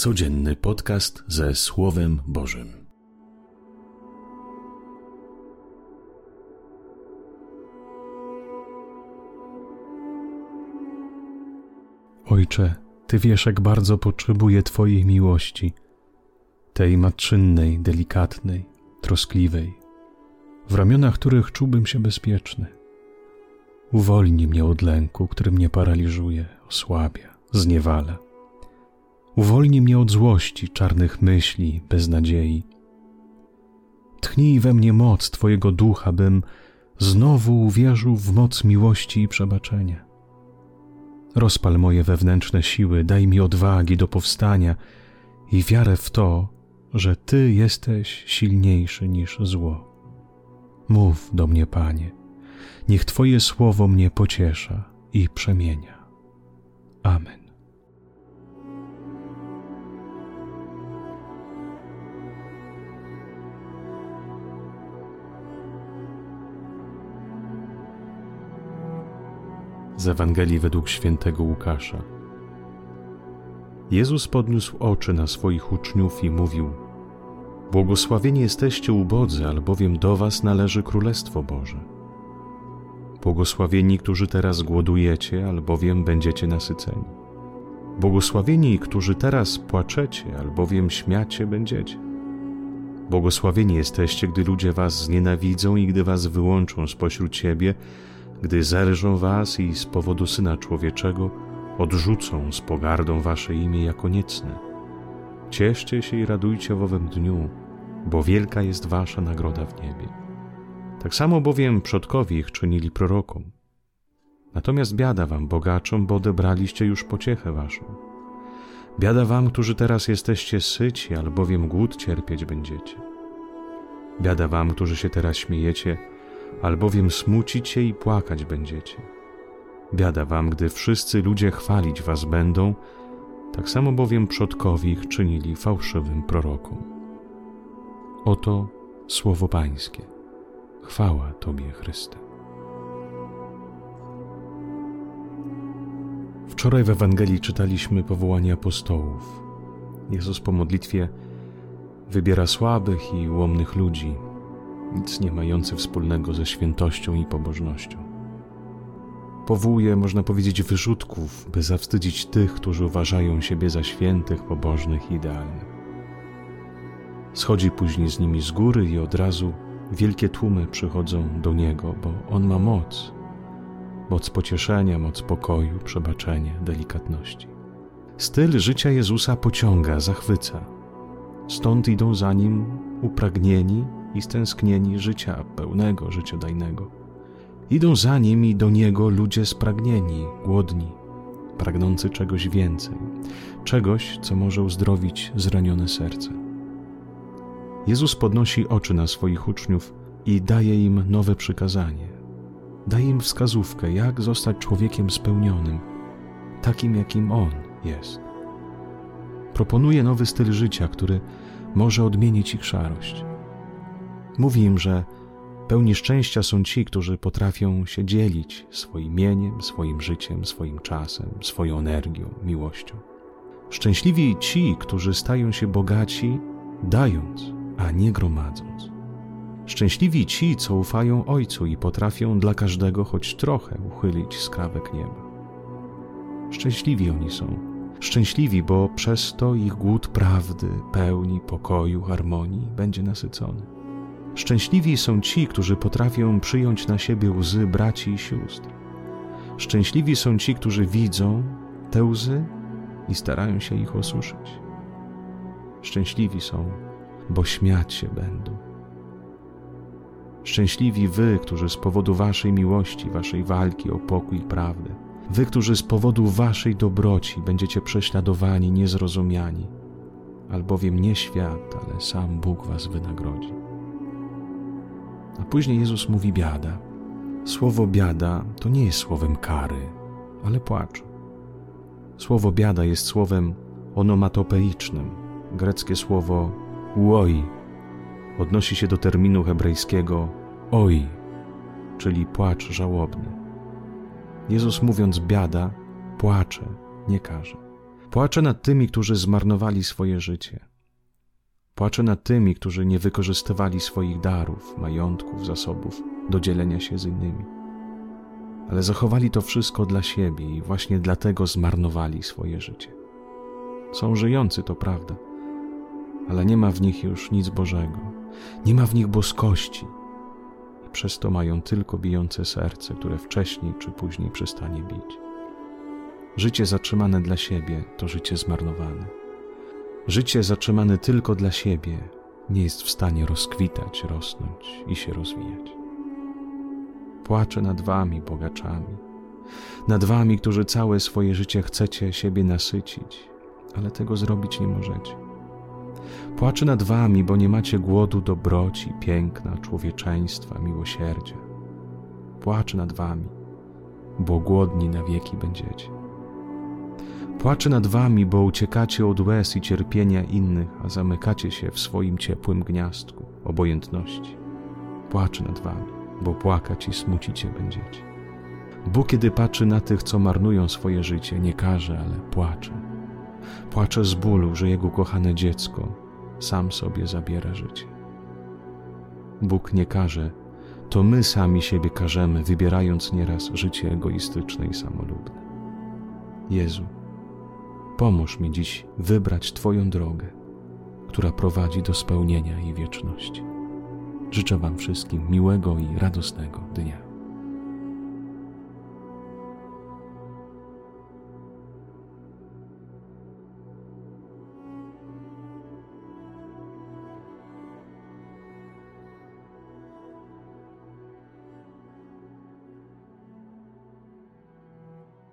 Codzienny podcast ze Słowem Bożym. Ojcze, Ty wiesz, jak bardzo potrzebuję Twojej miłości, tej matczynnej, delikatnej, troskliwej, w ramionach których czułbym się bezpieczny. Uwolnij mnie od lęku, który mnie paraliżuje, osłabia, zniewala Uwolnij mnie od złości, czarnych myśli, beznadziei. Tchnij we mnie moc Twojego ducha, bym znowu uwierzył w moc miłości i przebaczenia. Rozpal moje wewnętrzne siły, daj mi odwagi do powstania i wiarę w to, że Ty jesteś silniejszy niż zło. Mów do mnie, Panie, niech Twoje słowo mnie pociesza i przemienia. Amen. Z Ewangelii według świętego Łukasza. Jezus podniósł oczy na swoich uczniów i mówił: Błogosławieni jesteście ubodzy, albowiem do was należy Królestwo Boże. Błogosławieni, którzy teraz głodujecie, albowiem będziecie nasyceni. Błogosławieni, którzy teraz płaczecie, albowiem śmiacie będziecie. Błogosławieni jesteście, gdy ludzie was znienawidzą i gdy was wyłączą spośród siebie, gdy zerżą was i z powodu Syna Człowieczego odrzucą z pogardą wasze imię jako niecne. Cieszcie się i radujcie w owym dniu, bo wielka jest wasza nagroda w niebie. Tak samo bowiem przodkowie ich czynili prorokom. Natomiast biada wam, bogaczom, bo odebraliście już pociechę waszą. Biada wam, którzy teraz jesteście syci, albowiem głód cierpieć będziecie. Biada wam, którzy się teraz śmiejecie, albowiem smucić się i płakać będziecie. Biada wam, gdy wszyscy ludzie chwalić was będą, tak samo bowiem przodkowie ich czynili fałszywym prorokom. Oto słowo Pańskie. Chwała Tobie, Chryste. Wczoraj w Ewangelii czytaliśmy powołanie apostołów. Jezus po modlitwie wybiera słabych i łomnych ludzi, nic nie mający wspólnego ze świętością i pobożnością. Powołuje, można powiedzieć, wyrzutków, by zawstydzić tych, którzy uważają siebie za świętych, pobożnych i idealnych. Schodzi później z nimi z góry i od razu wielkie tłumy przychodzą do Niego, bo On ma moc. Moc pocieszenia, moc pokoju, przebaczenia, delikatności. Styl życia Jezusa pociąga, zachwyca. Stąd idą za Nim upragnieni i stęsknieni życia pełnego, życiodajnego. Idą za nim i do niego ludzie spragnieni, głodni, pragnący czegoś więcej, czegoś, co może uzdrowić zranione serce. Jezus podnosi oczy na swoich uczniów i daje im nowe przykazanie. Daje im wskazówkę, jak zostać człowiekiem spełnionym, takim jakim On jest. Proponuje nowy styl życia, który może odmienić ich szarość. Mówi im, że pełni szczęścia są ci, którzy potrafią się dzielić swoim mieniem, swoim życiem, swoim czasem, swoją energią, miłością. Szczęśliwi ci, którzy stają się bogaci, dając, a nie gromadząc. Szczęśliwi ci, co ufają Ojcu i potrafią dla każdego choć trochę uchylić skrawek nieba. Szczęśliwi oni są. Szczęśliwi, bo przez to ich głód prawdy, pełni, pokoju, harmonii będzie nasycony. Szczęśliwi są ci, którzy potrafią przyjąć na siebie łzy braci i sióstr. Szczęśliwi są ci, którzy widzą te łzy i starają się ich osuszyć. Szczęśliwi są, bo śmiać się będą. Szczęśliwi wy, którzy z powodu waszej miłości, waszej walki o pokój i prawdę, wy, którzy z powodu waszej dobroci będziecie prześladowani, niezrozumiani, albowiem nie świat, ale sam Bóg was wynagrodzi. A później Jezus mówi biada. Słowo biada to nie jest słowem kary, ale płaczu. Słowo biada jest słowem onomatopeicznym. Greckie słowo uoi odnosi się do terminu hebrajskiego oi, czyli płacz żałobny. Jezus mówiąc biada, płacze, nie każe. Płaczę nad tymi, którzy zmarnowali swoje życie. Płaczę nad tymi, którzy nie wykorzystywali swoich darów, majątków, zasobów do dzielenia się z innymi. Ale zachowali to wszystko dla siebie i właśnie dlatego zmarnowali swoje życie. Są żyjący, to prawda, ale nie ma w nich już nic Bożego, nie ma w nich boskości, i przez to mają tylko bijące serce, które wcześniej czy później przestanie bić. Życie zatrzymane dla siebie to życie zmarnowane. Życie zatrzymane tylko dla siebie nie jest w stanie rozkwitać, rosnąć i się rozwijać. Płaczę nad wami, bogaczami, nad wami, którzy całe swoje życie chcecie siebie nasycić, ale tego zrobić nie możecie. Płaczę nad wami, bo nie macie głodu dobroci, piękna, człowieczeństwa, miłosierdzia. Płaczę nad wami, bo głodni na wieki będziecie. Płaczę nad wami, bo uciekacie od łez i cierpienia innych, a zamykacie się w swoim ciepłym gniazdku obojętności. Płaczę nad wami, bo płakać i smucić się będziecie. Bóg, kiedy patrzy na tych, co marnują swoje życie, nie każe, ale płacze. Płacze z bólu, że jego kochane dziecko sam sobie zabiera życie. Bóg nie każe, to my sami siebie karzemy, wybierając nieraz życie egoistyczne i samolubne. Jezu, Pomóż mi dziś wybrać Twoją drogę, która prowadzi do spełnienia i wieczności. Życzę Wam wszystkim miłego i radosnego dnia.